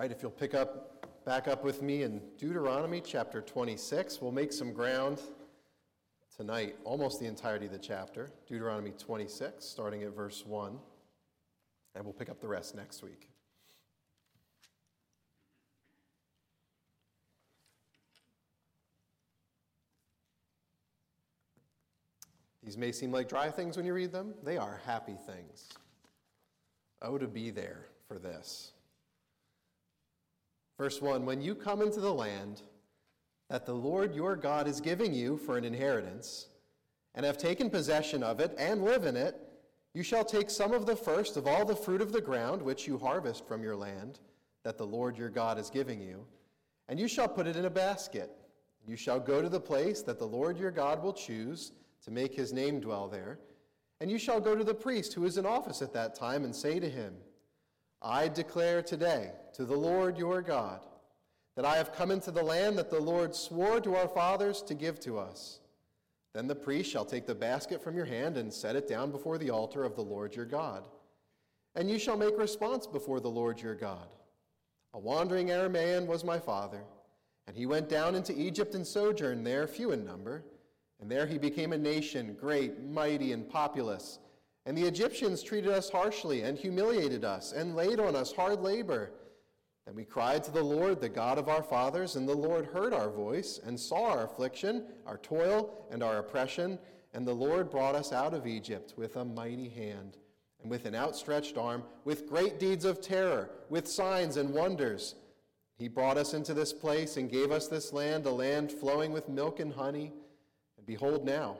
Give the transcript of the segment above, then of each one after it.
right, if you'll pick up back up with me in Deuteronomy chapter 26, we'll make some ground tonight, almost the entirety of the chapter. Deuteronomy 26, starting at verse 1, and we'll pick up the rest next week. These may seem like dry things when you read them. They are happy things. Oh, to be there for this. Verse 1 When you come into the land that the Lord your God is giving you for an inheritance, and have taken possession of it and live in it, you shall take some of the first of all the fruit of the ground which you harvest from your land that the Lord your God is giving you, and you shall put it in a basket. You shall go to the place that the Lord your God will choose to make his name dwell there. And you shall go to the priest who is in office at that time and say to him, I declare today to the Lord your God that I have come into the land that the Lord swore to our fathers to give to us. Then the priest shall take the basket from your hand and set it down before the altar of the Lord your God. And you shall make response before the Lord your God. A wandering Aramaean was my father, and he went down into Egypt and sojourned there, few in number. And there he became a nation, great, mighty, and populous. And the Egyptians treated us harshly and humiliated us and laid on us hard labor. And we cried to the Lord, the God of our fathers, and the Lord heard our voice and saw our affliction, our toil, and our oppression. And the Lord brought us out of Egypt with a mighty hand and with an outstretched arm, with great deeds of terror, with signs and wonders. He brought us into this place and gave us this land, a land flowing with milk and honey. And behold, now,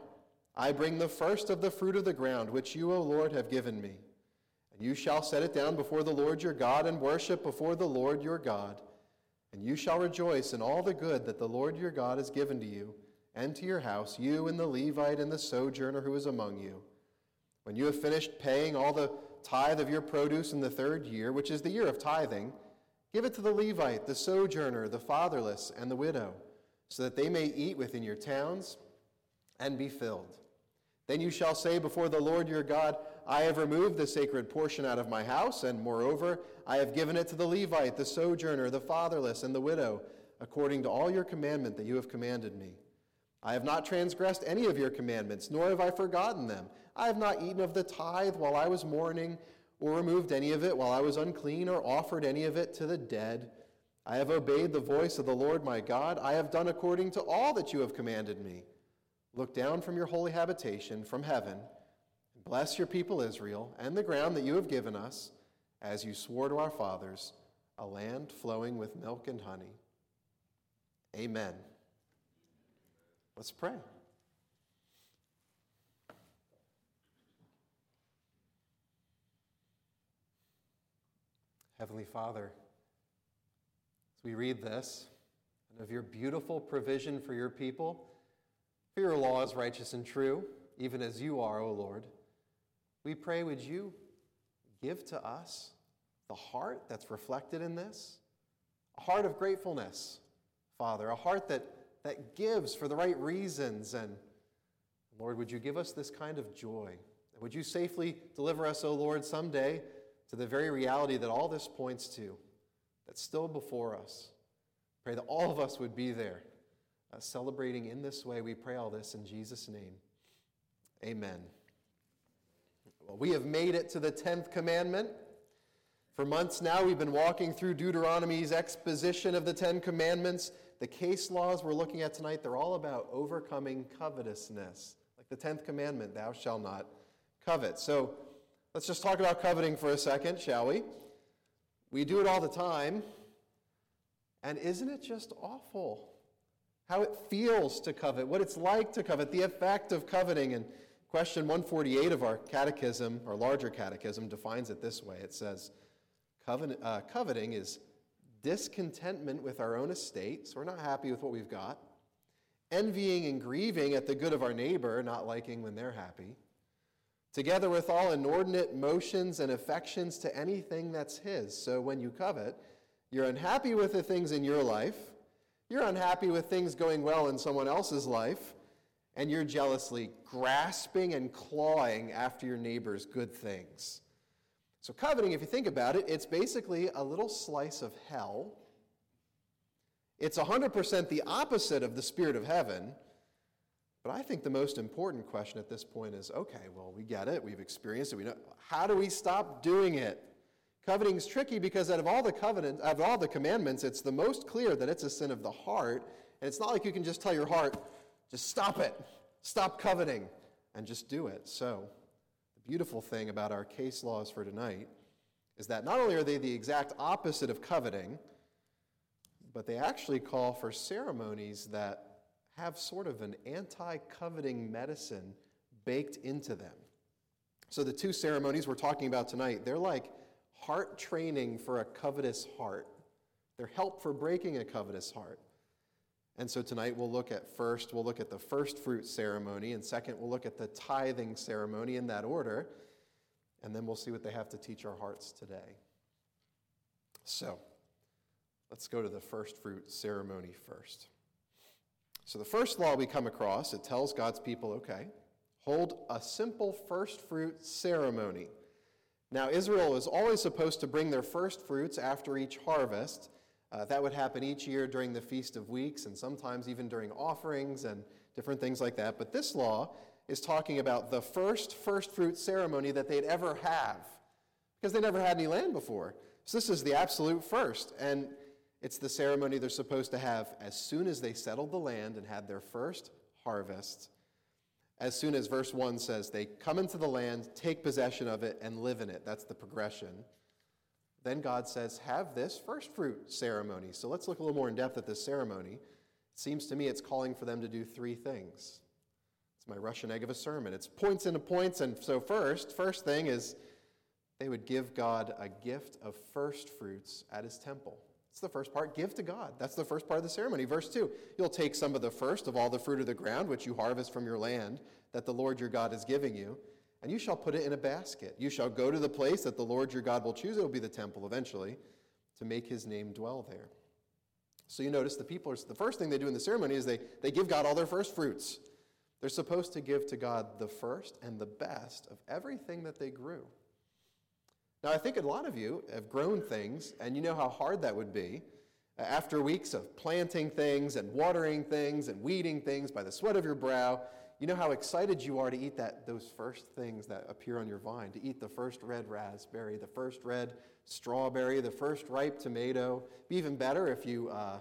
I bring the first of the fruit of the ground, which you, O Lord, have given me. You shall set it down before the Lord your God and worship before the Lord your God. And you shall rejoice in all the good that the Lord your God has given to you and to your house, you and the Levite and the sojourner who is among you. When you have finished paying all the tithe of your produce in the third year, which is the year of tithing, give it to the Levite, the sojourner, the fatherless, and the widow, so that they may eat within your towns and be filled. Then you shall say before the Lord your God, I have removed the sacred portion out of my house, and moreover, I have given it to the Levite, the sojourner, the fatherless, and the widow, according to all your commandment that you have commanded me. I have not transgressed any of your commandments, nor have I forgotten them. I have not eaten of the tithe while I was mourning, or removed any of it while I was unclean, or offered any of it to the dead. I have obeyed the voice of the Lord my God. I have done according to all that you have commanded me. Look down from your holy habitation, from heaven, bless your people Israel and the ground that you have given us, as you swore to our fathers, a land flowing with milk and honey. Amen. Let's pray. Heavenly Father, as we read this, and of your beautiful provision for your people, for your law is righteous and true, even as you are, O Lord. We pray, would you give to us the heart that's reflected in this? A heart of gratefulness, Father, a heart that, that gives for the right reasons. And Lord, would you give us this kind of joy? And would you safely deliver us, O Lord, someday to the very reality that all this points to, that's still before us? Pray that all of us would be there uh, celebrating in this way. We pray all this in Jesus' name. Amen. Well, we have made it to the 10th commandment. For months now, we've been walking through Deuteronomy's exposition of the Ten Commandments. The case laws we're looking at tonight, they're all about overcoming covetousness. Like the 10th commandment, thou shalt not covet. So let's just talk about coveting for a second, shall we? We do it all the time. And isn't it just awful? how it feels to covet, what it's like to covet, the effect of coveting. And question 148 of our catechism, our larger catechism, defines it this way. It says, uh, Coveting is discontentment with our own estate, so we're not happy with what we've got, envying and grieving at the good of our neighbor, not liking when they're happy, together with all inordinate motions and affections to anything that's his. So when you covet, you're unhappy with the things in your life. You're unhappy with things going well in someone else's life, and you're jealously grasping and clawing after your neighbor's good things. So, coveting, if you think about it, it's basically a little slice of hell. It's 100% the opposite of the spirit of heaven. But I think the most important question at this point is okay, well, we get it, we've experienced it, we know. How do we stop doing it? Coveting is tricky because out of all the covenant, out of all the commandments, it's the most clear that it's a sin of the heart. And it's not like you can just tell your heart, just stop it, stop coveting, and just do it. So, the beautiful thing about our case laws for tonight is that not only are they the exact opposite of coveting, but they actually call for ceremonies that have sort of an anti coveting medicine baked into them. So, the two ceremonies we're talking about tonight, they're like heart training for a covetous heart. They're help for breaking a covetous heart. And so tonight we'll look at first, we'll look at the first fruit ceremony, and second, we'll look at the tithing ceremony in that order, and then we'll see what they have to teach our hearts today. So, let's go to the first fruit ceremony first. So, the first law we come across, it tells God's people, okay, hold a simple first fruit ceremony. Now, Israel is always supposed to bring their first fruits after each harvest. Uh, that would happen each year during the Feast of Weeks and sometimes even during offerings and different things like that. But this law is talking about the first first fruit ceremony that they'd ever have because they never had any land before. So this is the absolute first. And it's the ceremony they're supposed to have as soon as they settled the land and had their first harvest as soon as verse 1 says they come into the land, take possession of it, and live in it. That's the progression. Then God says, have this first fruit ceremony. So let's look a little more in depth at this ceremony. It seems to me it's calling for them to do three things. It's my Russian egg of a sermon. It's points into points. And so, first, first thing is they would give God a gift of first fruits at his temple. It's the first part. Give to God. That's the first part of the ceremony. Verse 2 You'll take some of the first of all the fruit of the ground, which you harvest from your land, that the Lord your God is giving you, and you shall put it in a basket. You shall go to the place that the Lord your God will choose. It will be the temple eventually, to make his name dwell there. So you notice the people are, the first thing they do in the ceremony is they, they give God all their first fruits. They're supposed to give to God the first and the best of everything that they grew. Now, I think a lot of you have grown things, and you know how hard that would be. Uh, after weeks of planting things and watering things and weeding things by the sweat of your brow, you know how excited you are to eat that, those first things that appear on your vine, to eat the first red raspberry, the first red strawberry, the first ripe tomato. Be even better if you uh,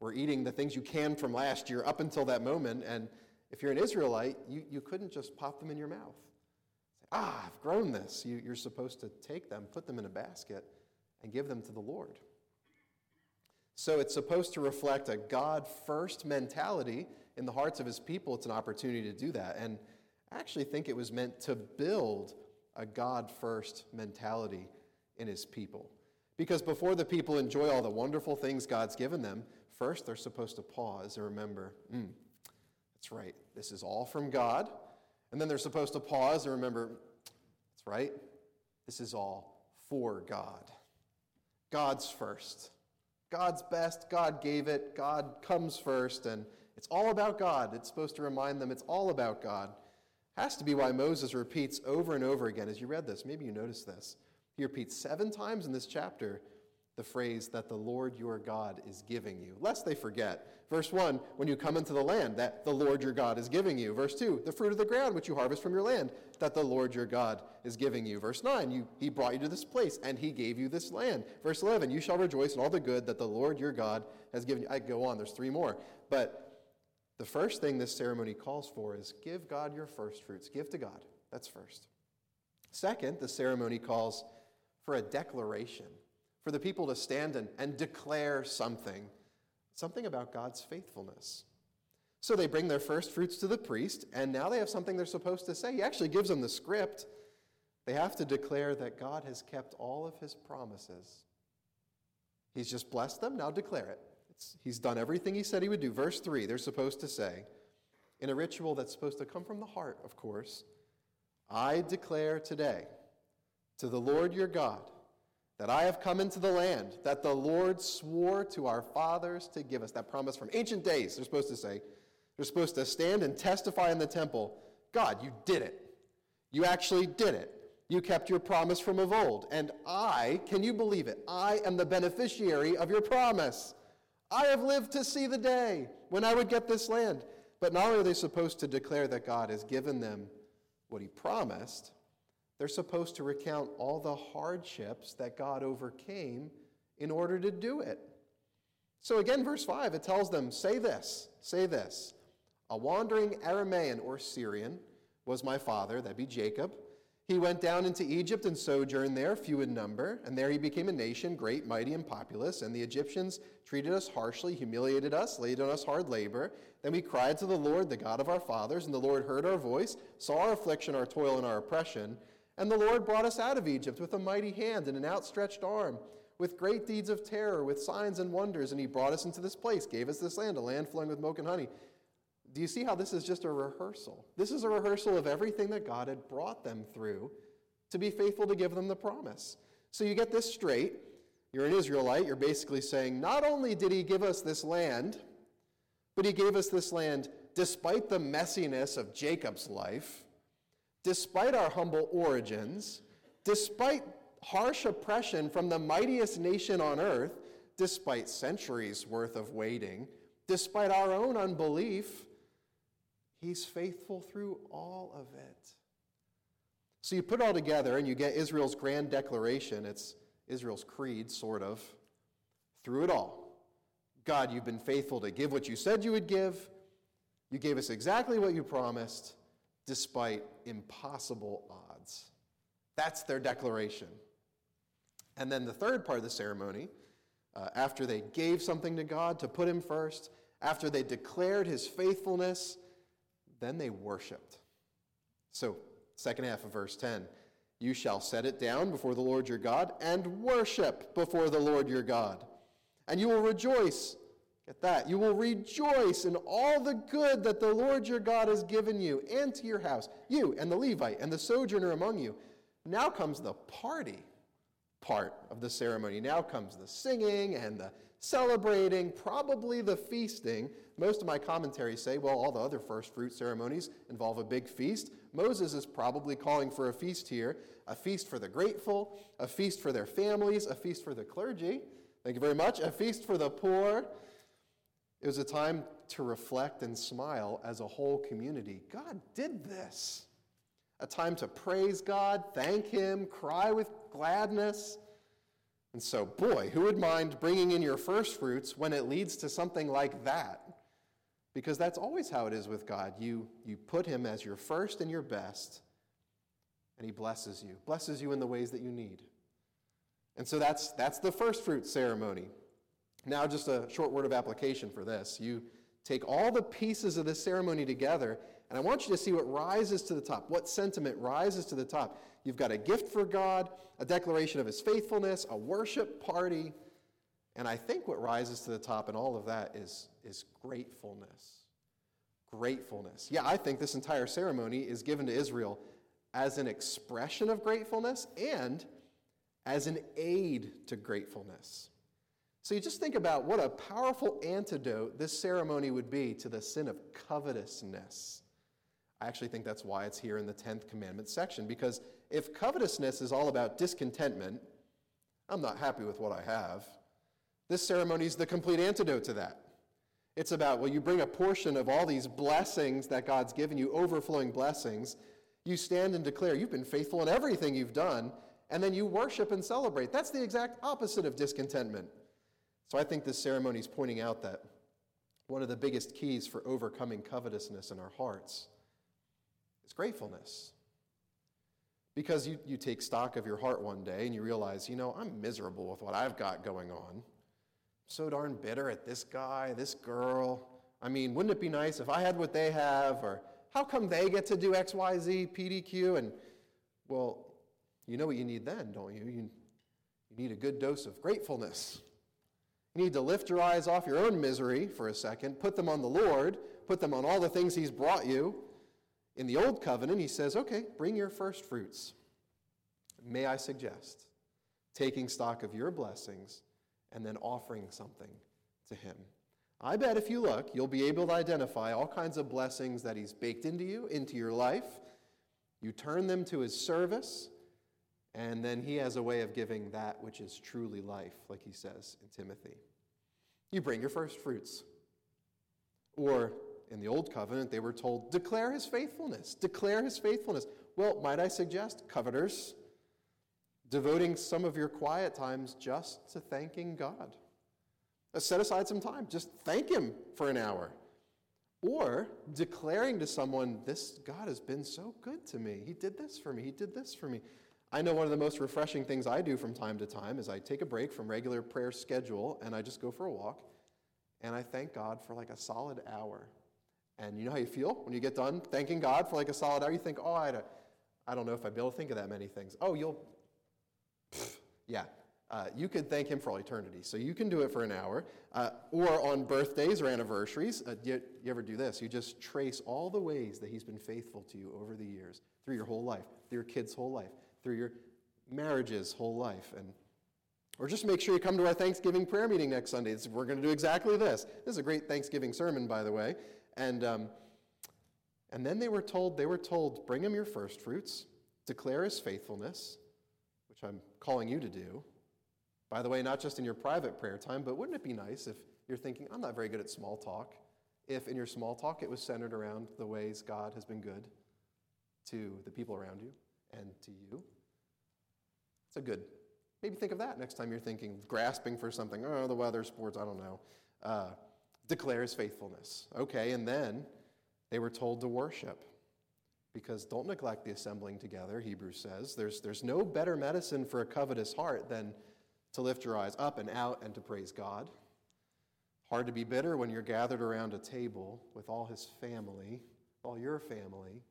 were eating the things you canned from last year up until that moment. And if you're an Israelite, you, you couldn't just pop them in your mouth Say, ah, I've grown this. You, you're supposed to take them, put them in a basket, and give them to the Lord. So it's supposed to reflect a God first mentality in the hearts of his people. It's an opportunity to do that. And I actually think it was meant to build a God first mentality in his people. Because before the people enjoy all the wonderful things God's given them, first they're supposed to pause and remember, mm, that's right, this is all from God. And then they're supposed to pause and remember, that's right, this is all for God. God's first. God's best. God gave it. God comes first. And it's all about God. It's supposed to remind them it's all about God. Has to be why Moses repeats over and over again as you read this. Maybe you noticed this. He repeats seven times in this chapter the phrase that the Lord your God is giving you, lest they forget. Verse 1, when you come into the land that the Lord your God is giving you. Verse 2, the fruit of the ground which you harvest from your land that the Lord your God is giving you. Verse 9, you, he brought you to this place and he gave you this land. Verse 11, you shall rejoice in all the good that the Lord your God has given you. I go on, there's three more. But the first thing this ceremony calls for is give God your first fruits. Give to God. That's first. Second, the ceremony calls for a declaration for the people to stand and, and declare something, something about God's faithfulness. So they bring their first fruits to the priest, and now they have something they're supposed to say. He actually gives them the script. They have to declare that God has kept all of his promises. He's just blessed them, now declare it. He's done everything he said he would do. Verse 3, they're supposed to say, in a ritual that's supposed to come from the heart, of course, I declare today to the Lord your God that I have come into the land that the Lord swore to our fathers to give us. That promise from ancient days, they're supposed to say. They're supposed to stand and testify in the temple God, you did it. You actually did it. You kept your promise from of old, and I, can you believe it? I am the beneficiary of your promise. I have lived to see the day when I would get this land. But not only are they supposed to declare that God has given them what he promised, they're supposed to recount all the hardships that God overcame in order to do it. So again, verse 5, it tells them, Say this, say this. A wandering Aramaean or Syrian was my father, that'd be Jacob. He went down into Egypt and sojourned there, few in number, and there he became a nation, great, mighty, and populous. And the Egyptians treated us harshly, humiliated us, laid on us hard labor. Then we cried to the Lord, the God of our fathers, and the Lord heard our voice, saw our affliction, our toil, and our oppression. And the Lord brought us out of Egypt with a mighty hand and an outstretched arm, with great deeds of terror, with signs and wonders. And he brought us into this place, gave us this land, a land flowing with milk and honey. Do you see how this is just a rehearsal? This is a rehearsal of everything that God had brought them through to be faithful to give them the promise. So you get this straight. You're an Israelite. You're basically saying, not only did he give us this land, but he gave us this land despite the messiness of Jacob's life, despite our humble origins, despite harsh oppression from the mightiest nation on earth, despite centuries worth of waiting, despite our own unbelief He's faithful through all of it. So you put it all together and you get Israel's grand declaration. It's Israel's creed, sort of. Through it all, God, you've been faithful to give what you said you would give. You gave us exactly what you promised, despite impossible odds. That's their declaration. And then the third part of the ceremony, uh, after they gave something to God to put Him first, after they declared His faithfulness, then they worshiped. So, second half of verse 10 You shall set it down before the Lord your God and worship before the Lord your God. And you will rejoice. Get that. You will rejoice in all the good that the Lord your God has given you and to your house, you and the Levite and the sojourner among you. Now comes the party part of the ceremony. Now comes the singing and the celebrating, probably the feasting. Most of my commentaries say, well, all the other first fruit ceremonies involve a big feast. Moses is probably calling for a feast here a feast for the grateful, a feast for their families, a feast for the clergy. Thank you very much. A feast for the poor. It was a time to reflect and smile as a whole community. God did this. A time to praise God, thank Him, cry with gladness. And so, boy, who would mind bringing in your first fruits when it leads to something like that? Because that's always how it is with God. You, you put Him as your first and your best, and He blesses you, blesses you in the ways that you need. And so that's, that's the first fruit ceremony. Now, just a short word of application for this. You take all the pieces of this ceremony together, and I want you to see what rises to the top, what sentiment rises to the top. You've got a gift for God, a declaration of his faithfulness, a worship party. And I think what rises to the top in all of that is, is gratefulness. Gratefulness. Yeah, I think this entire ceremony is given to Israel as an expression of gratefulness and as an aid to gratefulness. So you just think about what a powerful antidote this ceremony would be to the sin of covetousness. I actually think that's why it's here in the 10th commandment section, because if covetousness is all about discontentment, I'm not happy with what I have, this ceremony is the complete antidote to that. It's about, well, you bring a portion of all these blessings that God's given you, overflowing blessings. You stand and declare you've been faithful in everything you've done, and then you worship and celebrate. That's the exact opposite of discontentment. So I think this ceremony is pointing out that one of the biggest keys for overcoming covetousness in our hearts is gratefulness. Because you, you take stock of your heart one day and you realize, you know, I'm miserable with what I've got going on. I'm so darn bitter at this guy, this girl. I mean, wouldn't it be nice if I had what they have? Or how come they get to do X, Y, Z, PDQ? And, well, you know what you need then, don't you? You, you need a good dose of gratefulness. You need to lift your eyes off your own misery for a second, put them on the Lord, put them on all the things He's brought you, in the Old Covenant, he says, okay, bring your first fruits. May I suggest taking stock of your blessings and then offering something to him. I bet if you look, you'll be able to identify all kinds of blessings that he's baked into you, into your life. You turn them to his service, And then he has a way of giving that which is truly life, like he says in Timothy. You bring your first fruits. Or in the Old Covenant, they were told, declare his faithfulness, declare his faithfulness. Well, might I suggest, coveters, devoting some of your quiet times just to thanking God. Uh, set aside some time, just thank him for an hour. Or declaring to someone, This God has been so good to me. He did this for me. He did this for me. I know one of the most refreshing things I do from time to time is I take a break from regular prayer schedule and I just go for a walk and I thank God for like a solid hour. And you know how you feel when you get done thanking God for like a solid hour? You think, oh, I'd, I don't know if I'd be able to think of that many things. Oh, you'll, yeah. Uh, you could thank Him for all eternity. So you can do it for an hour. Uh, or on birthdays or anniversaries. Uh, you, you ever do this? You just trace all the ways that He's been faithful to you over the years, through your whole life, through your kids' whole life, through your marriage's whole life. And or just make sure you come to our Thanksgiving prayer meeting next Sunday. We're going to do exactly this. This is a great Thanksgiving sermon, by the way. And, um, and then they were told, they were told, bring him your first fruits, declare his faithfulness, which I'm calling you to do. By the way, not just in your private prayer time, but wouldn't it be nice if you're thinking, I'm not very good at small talk, if in your small talk it was centered around the ways God has been good to the people around you and to you? It's a good Maybe think of that next time you're thinking, grasping for something. Oh, the weather, sports, I don't know. Uh, declares faithfulness. Okay, and then they were told to worship. Because don't neglect the assembling together, Hebrews says. There's, there's no better medicine for a covetous heart than to lift your eyes up and out and to praise God. Hard to be bitter when you're gathered around a table with all his family, all your family.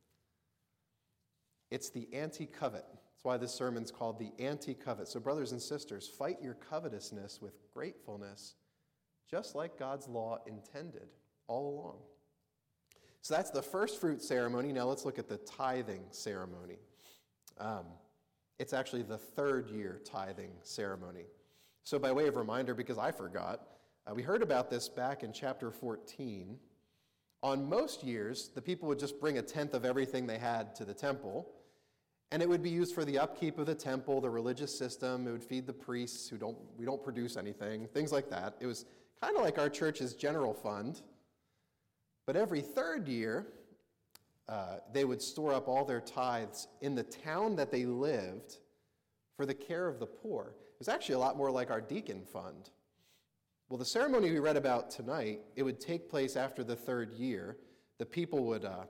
It's the anti covet. That's why this sermon's called the anti covet. So, brothers and sisters, fight your covetousness with gratefulness, just like God's law intended all along. So, that's the first fruit ceremony. Now, let's look at the tithing ceremony. Um, it's actually the third year tithing ceremony. So, by way of reminder, because I forgot, uh, we heard about this back in chapter 14. On most years, the people would just bring a tenth of everything they had to the temple. And it would be used for the upkeep of the temple, the religious system. It would feed the priests who don't, we don't produce anything, things like that. It was kind of like our church's general fund. But every third year, uh, they would store up all their tithes in the town that they lived for the care of the poor. It was actually a lot more like our deacon fund. Well, the ceremony we read about tonight, it would take place after the third year. The people would uh,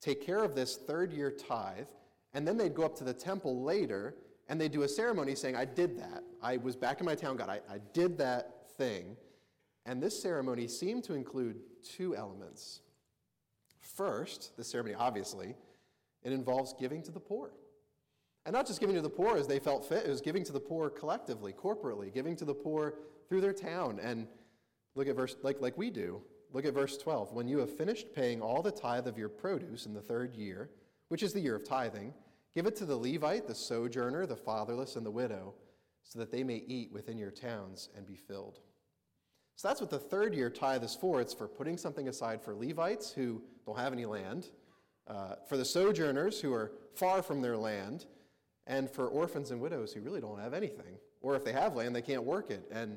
take care of this third year tithe and then they'd go up to the temple later and they'd do a ceremony saying, I did that. I was back in my town, God. I, I did that thing. And this ceremony seemed to include two elements. First, the ceremony, obviously, it involves giving to the poor. And not just giving to the poor as they felt fit, it was giving to the poor collectively, corporately, giving to the poor through their town. And look at verse, like, like we do. Look at verse 12. When you have finished paying all the tithe of your produce in the third year, which is the year of tithing, give it to the Levite, the sojourner, the fatherless, and the widow, so that they may eat within your towns and be filled. So that's what the third year tithe is for. It's for putting something aside for Levites who don't have any land, uh, for the sojourners who are far from their land, and for orphans and widows who really don't have anything. Or if they have land, they can't work it. And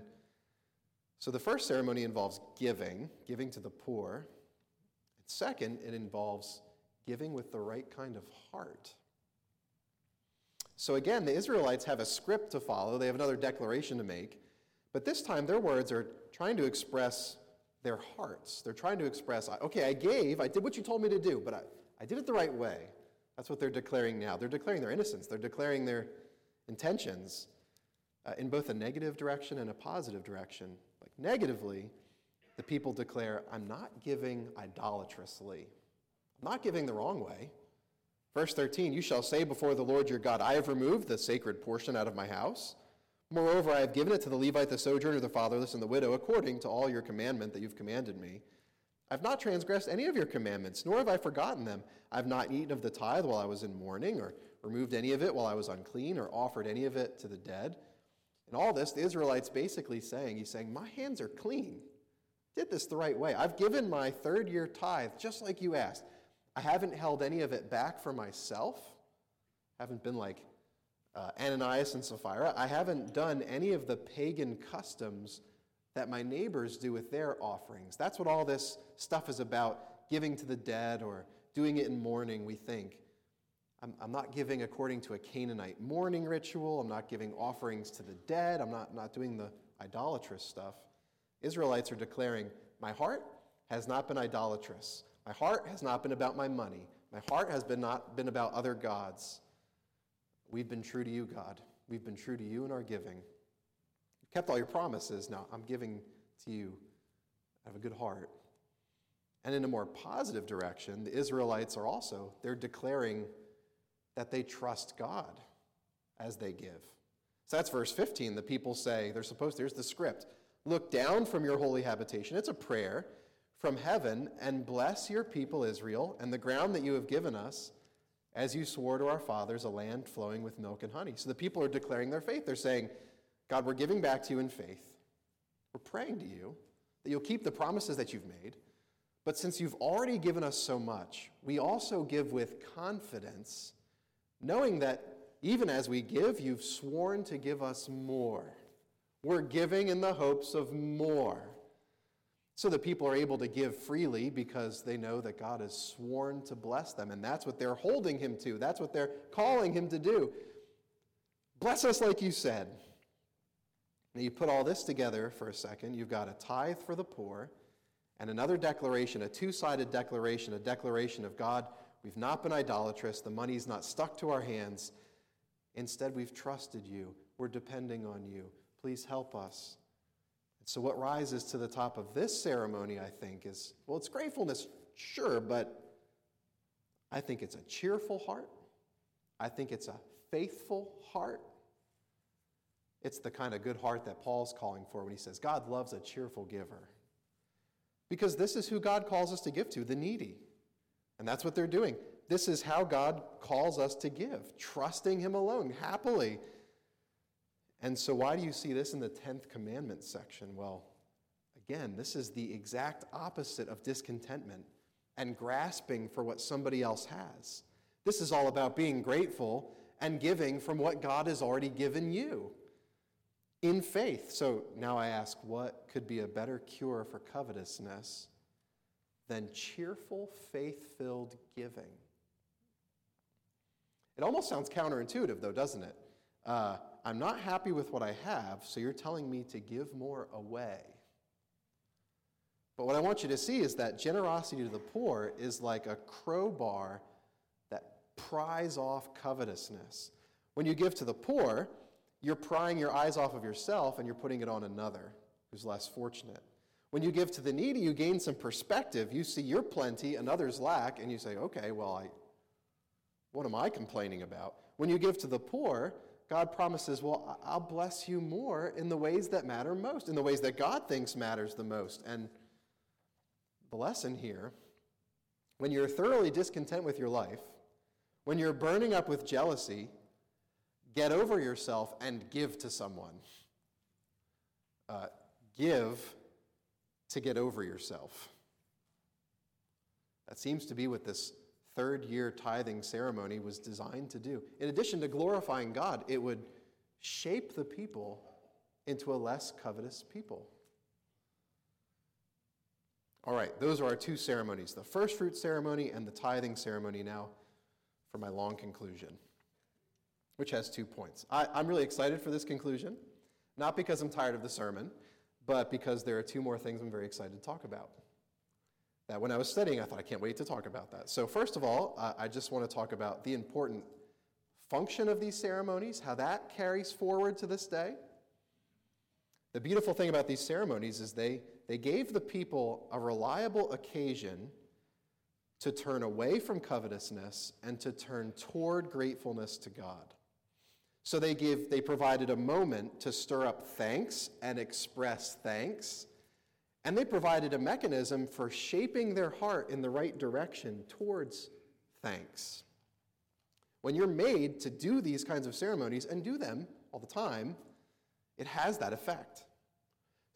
so the first ceremony involves giving, giving to the poor. And second, it involves giving with the right kind of heart. So again, the Israelites have a script to follow, they have another declaration to make, but this time their words are trying to express their hearts. They're trying to express, okay, I gave, I did what you told me to do, but I, I did it the right way. That's what they're declaring now. They're declaring their innocence, they're declaring their intentions uh, in both a negative direction and a positive direction. Like negatively, the people declare, I'm not giving idolatrously I'm not giving the wrong way. Verse 13, you shall say before the Lord your God, I have removed the sacred portion out of my house. Moreover, I have given it to the Levite, the sojourner, the fatherless, and the widow, according to all your commandment that you've commanded me. I've not transgressed any of your commandments, nor have I forgotten them. I've not eaten of the tithe while I was in mourning, or removed any of it while I was unclean, or offered any of it to the dead. And all this, the Israelites basically saying, He's saying, My hands are clean. Did this the right way. I've given my third year tithe just like you asked. I haven't held any of it back for myself. I haven't been like uh, Ananias and Sapphira, I haven't done any of the pagan customs that my neighbors do with their offerings. That's what all this stuff is about giving to the dead or doing it in mourning, we think. I'm, I'm not giving according to a Canaanite mourning ritual. I'm not giving offerings to the dead. I'm not, not doing the idolatrous stuff. Israelites are declaring, My heart has not been idolatrous. My heart has not been about my money. My heart has been not been about other gods. We've been true to you, God. We've been true to you in our giving. You've kept all your promises. Now I'm giving to you. I have a good heart. And in a more positive direction, the Israelites are also, they're declaring that they trust God as they give. So that's verse 15. The people say, they're supposed, there's the script. Look down from your holy habitation. It's a prayer from heaven and bless your people Israel and the ground that you have given us as you swore to our fathers, a land flowing with milk and honey. So the people are declaring their faith. They're saying, God, we're giving back to you in faith. We're praying to you that you'll keep the promises that you've made. But since you've already given us so much, we also give with confidence, knowing that even as we give, you've sworn to give us more. We're giving in the hopes of more. So that people are able to give freely because they know that God has sworn to bless them. And that's what they're holding him to. That's what they're calling him to do. Bless us like you said. Now you put all this together for a second. You've got a tithe for the poor and another declaration, a two sided declaration, a declaration of God, we've not been idolatrous. The money's not stuck to our hands. Instead, we've trusted you. We're depending on you. Please help us. So, what rises to the top of this ceremony, I think, is well, it's gratefulness, sure, but I think it's a cheerful heart. I think it's a faithful heart. It's the kind of good heart that Paul's calling for when he says, God loves a cheerful giver. Because this is who God calls us to give to, the needy. And that's what they're doing. This is how God calls us to give, trusting Him alone, happily and so, why do you see this in the 10th commandment section? Well, again, this is the exact opposite of discontentment and grasping for what somebody else has. This is all about being grateful and giving from what God has already given you in faith. So now I ask, what could be a better cure for covetousness than cheerful, faith filled giving? It almost sounds counterintuitive, though, doesn't it? Uh, I'm not happy with what I have, so you're telling me to give more away. But what I want you to see is that generosity to the poor is like a crowbar that pries off covetousness. When you give to the poor, you're prying your eyes off of yourself and you're putting it on another who's less fortunate. When you give to the needy, you gain some perspective. You see your plenty and others lack, and you say, okay, well, I, what am I complaining about? When you give to the poor, God promises, well, I'll bless you more in the ways that matter most, in the ways that God thinks matters the most. And the lesson here when you're thoroughly discontent with your life, when you're burning up with jealousy, get over yourself and give to someone. Uh, give to get over yourself. That seems to be what this third year tithing ceremony was designed to do. In addition to glorifying God, it would shape the people into a less covetous people. All right, those are our two ceremonies the first fruit ceremony and the tithing ceremony. Now, for my long conclusion, which has two points. I, am really excited for this conclusion, not because I'm tired of the sermon, but because there are two more things I'm very excited to talk about that when I was studying, I thought, I can't wait to talk about that. So, first of all, uh, I just want to talk about the important function of these ceremonies, how that carries forward to this day. The beautiful thing about these ceremonies is they, they gave the people a reliable occasion to turn away from covetousness and to turn toward gratefulness to God. So they give they provided a moment to stir up thanks and express thanks and they provided a mechanism for shaping their heart in the right direction towards thanks. When you're made to do these kinds of ceremonies and do them all the time, it has that effect.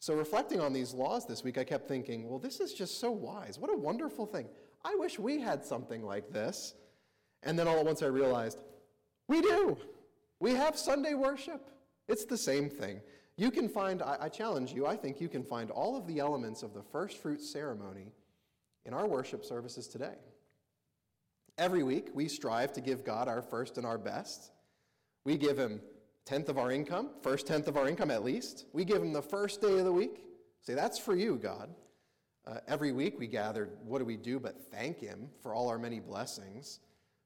So, reflecting on these laws this week, I kept thinking, well, this is just so wise. What a wonderful thing. I wish we had something like this. And then all at once I realized, we do. We have Sunday worship. It's the same thing. You can find, I, I challenge you, I think you can find all of the elements of the first fruit ceremony in our worship services today. Every week, we strive to give God our first and our best. We give Him tenth of our income, first tenth of our income at least. We give Him the first day of the week. Say, that's for you, God. Uh, every week we gather, what do we do but thank Him for all our many blessings?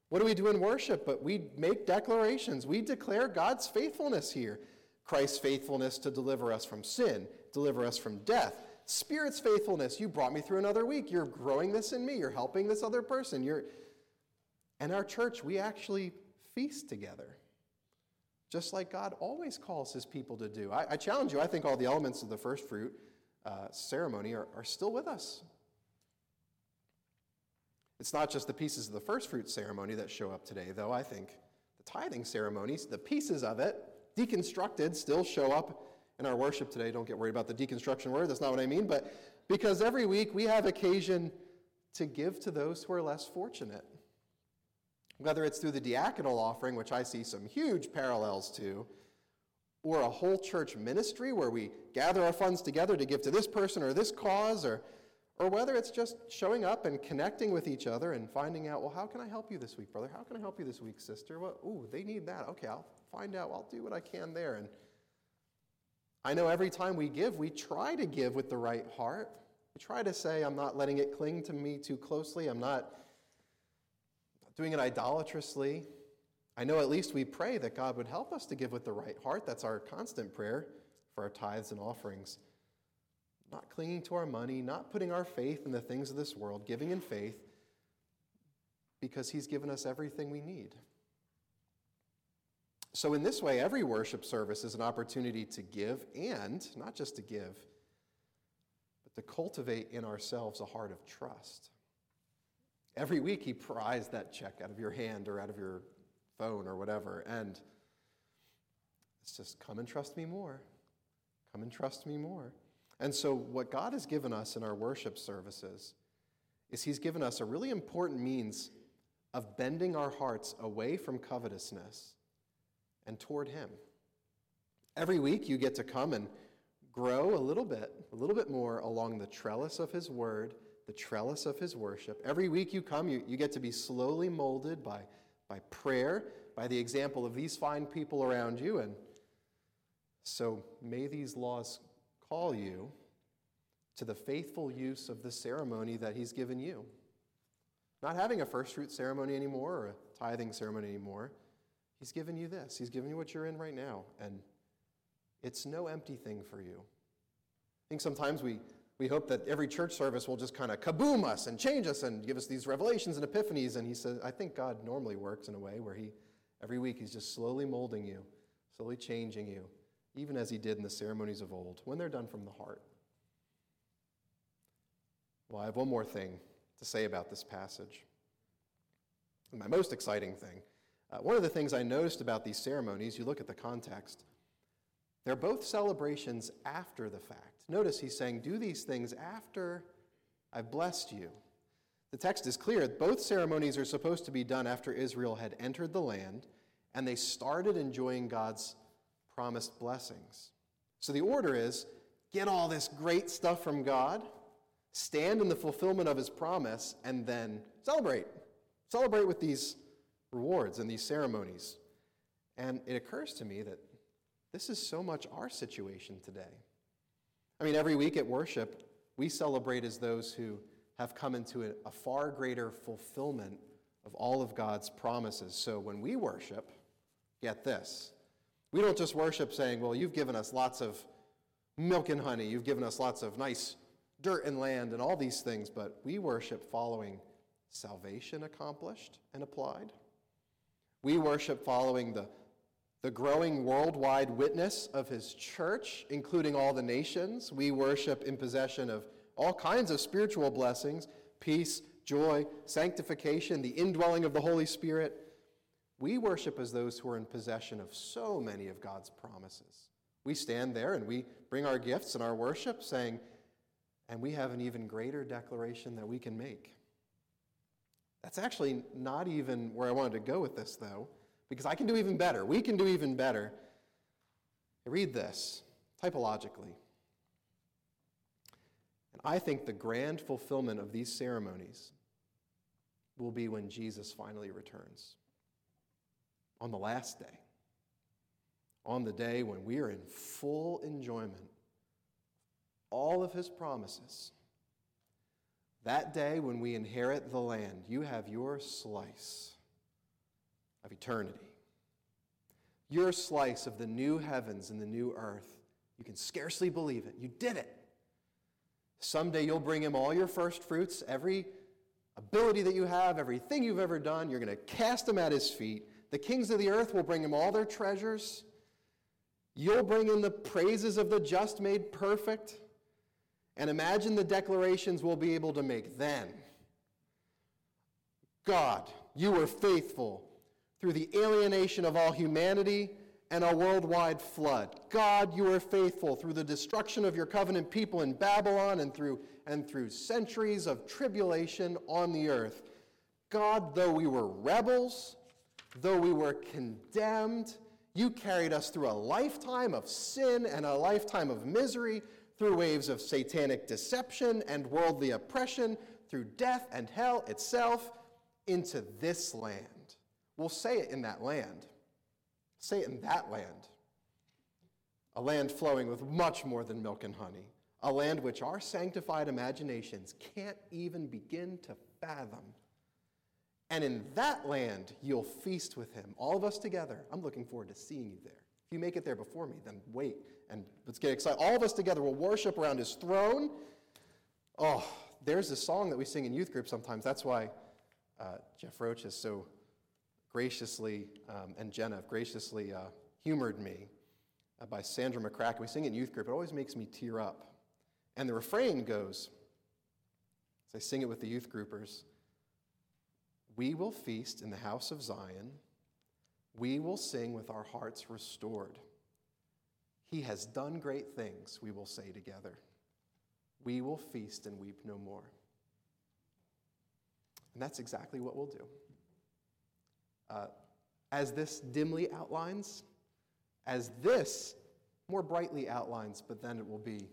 What do we do in worship? But we make declarations. We declare God's faithfulness here Christ's faithfulness to deliver us from sin, deliver us from death. Spirit's faithfulness, you brought me through another week. You're growing this in me. You're helping this other person. You're and our church, we actually feast together, just like God always calls his people to do. I, I challenge you, I think all the elements of the first fruit uh, ceremony are, are still with us. It's not just the pieces of the first fruit ceremony that show up today, though. I think the tithing ceremonies, the pieces of it, deconstructed, still show up in our worship today. Don't get worried about the deconstruction word, that's not what I mean. But because every week we have occasion to give to those who are less fortunate whether it's through the diaconal offering, which I see some huge parallels to, or a whole church ministry where we gather our funds together to give to this person or this cause, or, or whether it's just showing up and connecting with each other and finding out, well, how can I help you this week, brother? How can I help you this week, sister? Well, ooh, they need that. Okay, I'll find out. I'll do what I can there. And I know every time we give, we try to give with the right heart. We try to say, I'm not letting it cling to me too closely. I'm not doing it idolatrously. I know at least we pray that God would help us to give with the right heart. That's our constant prayer for our tithes and offerings. Not clinging to our money, not putting our faith in the things of this world, giving in faith because He's given us everything we need. So, in this way, every worship service is an opportunity to give and not just to give, but to cultivate in ourselves a heart of trust. Every week he pries that check out of your hand or out of your phone or whatever. And it's just come and trust me more. Come and trust me more. And so, what God has given us in our worship services is He's given us a really important means of bending our hearts away from covetousness and toward Him. Every week, you get to come and grow a little bit, a little bit more along the trellis of His Word the trellis of his worship. Every week you come, you, you get to be slowly molded by, by prayer, by the example of these fine people around you. And so may these laws call you to the faithful use of the ceremony that he's given you. Not having a first fruit ceremony anymore or a tithing ceremony anymore. He's given you this. He's given you what you're in right now. And it's no empty thing for you. I think sometimes we we hope that every church service will just kind of kaboom us and change us and give us these revelations and epiphanies. And he says, I think God normally works in a way where he, every week, he's just slowly molding you, slowly changing you, even as he did in the ceremonies of old, when they're done from the heart. Well, I have one more thing to say about this passage. My most exciting thing. Uh, one of the things I noticed about these ceremonies, you look at the context, they're both celebrations after the fact. Notice he's saying, Do these things after I've blessed you. The text is clear. Both ceremonies are supposed to be done after Israel had entered the land and they started enjoying God's promised blessings. So the order is get all this great stuff from God, stand in the fulfillment of his promise, and then celebrate. Celebrate with these rewards and these ceremonies. And it occurs to me that this is so much our situation today. I mean, every week at worship, we celebrate as those who have come into a, far greater fulfillment of all of God's promises. So when we worship, get this. We don't just worship saying, well, you've given us lots of milk and honey, you've given us lots of nice dirt and land and all these things, but we worship following salvation accomplished and applied. We worship following the the growing worldwide witness of his church, including all the nations. We worship in possession of all kinds of spiritual blessings peace, joy, sanctification, the indwelling of the Holy Spirit. We worship as those who are in possession of so many of God's promises. We stand there and we bring our gifts and our worship, saying, and we have an even greater declaration that we can make. That's actually not even where I wanted to go with this, though because I can do even better. We can do even better. I Read this typologically. And I think the grand fulfillment of these ceremonies will be when Jesus finally returns on the last day, on the day when we are in full enjoyment, all of his promises. That day when we inherit the land, you have your slice of eternity. Your slice of the new heavens and the new earth. You can scarcely believe it. You did it. Someday you'll bring him all your first fruits, every ability that you have, everything you've ever done. You're going to cast them at his feet. The kings of the earth will bring him all their treasures. You'll bring in the praises of the just made perfect. And imagine the declarations we'll be able to make then. God, you were faithful through the alienation of all humanity and a worldwide flood. God, you were faithful through the destruction of your covenant people in Babylon and through, and through centuries of tribulation on the earth. God, though we were rebels, though we were condemned, you carried us through a lifetime of sin and a lifetime of misery, through waves of satanic deception and worldly oppression, through death and hell itself, into this land. We'll say it in that land. Say it in that land. A land flowing with much more than milk and honey. A land which our sanctified imaginations can't even begin to fathom. And in that land, you'll feast with him, all of us together. I'm looking forward to seeing you there. If you make it there before me, then wait and let's get excited. All of us together will worship around his throne. Oh, there's a song that we sing in youth group sometimes. That's why uh, Jeff Roach is so graciously, um, and Jenna have graciously uh, humored me uh, by Sandra McCracken. We sing in youth group. It always makes me tear up. And the refrain goes, as I sing it with the youth groupers, we will feast in the house of Zion. We will sing with our hearts restored. He has done great things, we will say together. We will feast and weep no more. And that's exactly what we'll do. Uh, as this dimly outlines, as this more brightly outlines, but then it will be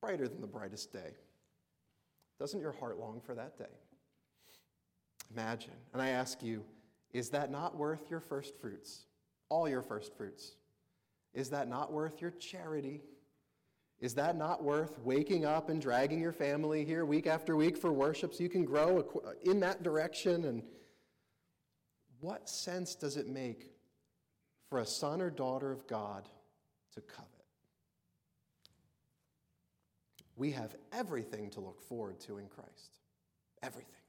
brighter than the brightest day. Doesn't your heart long for that day? Imagine. And I ask you, is that not worth your first fruits? All your first fruits? Is that not worth your charity? Is that not worth waking up and dragging your family here week after week for worship so you can grow in that direction and what sense does it make for a son or daughter of God to covet? We have everything to look forward to in Christ. Everything.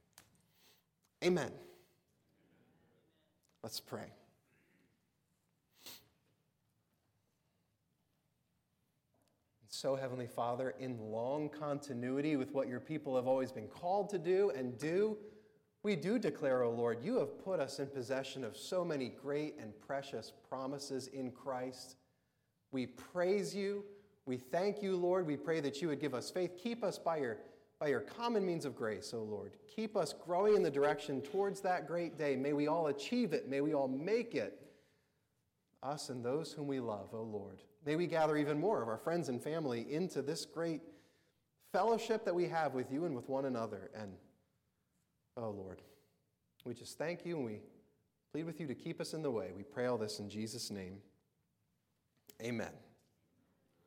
Amen. Let's pray. So, Heavenly Father, in long continuity with what your people have always been called to do and do, we do declare, O Lord, you have put us in possession of so many great and precious promises in Christ. We praise you. We thank you, Lord. We pray that you would give us faith. Keep us by your, by your common means of grace, O Lord. Keep us growing in the direction towards that great day. May we all achieve it. May we all make it. Us and those whom we love, O Lord. May we gather even more of our friends and family into this great fellowship that we have with you and with one another. And O Lord, we just thank you and we plead with you to keep us in the way. We pray all this in Jesus' name. Amen.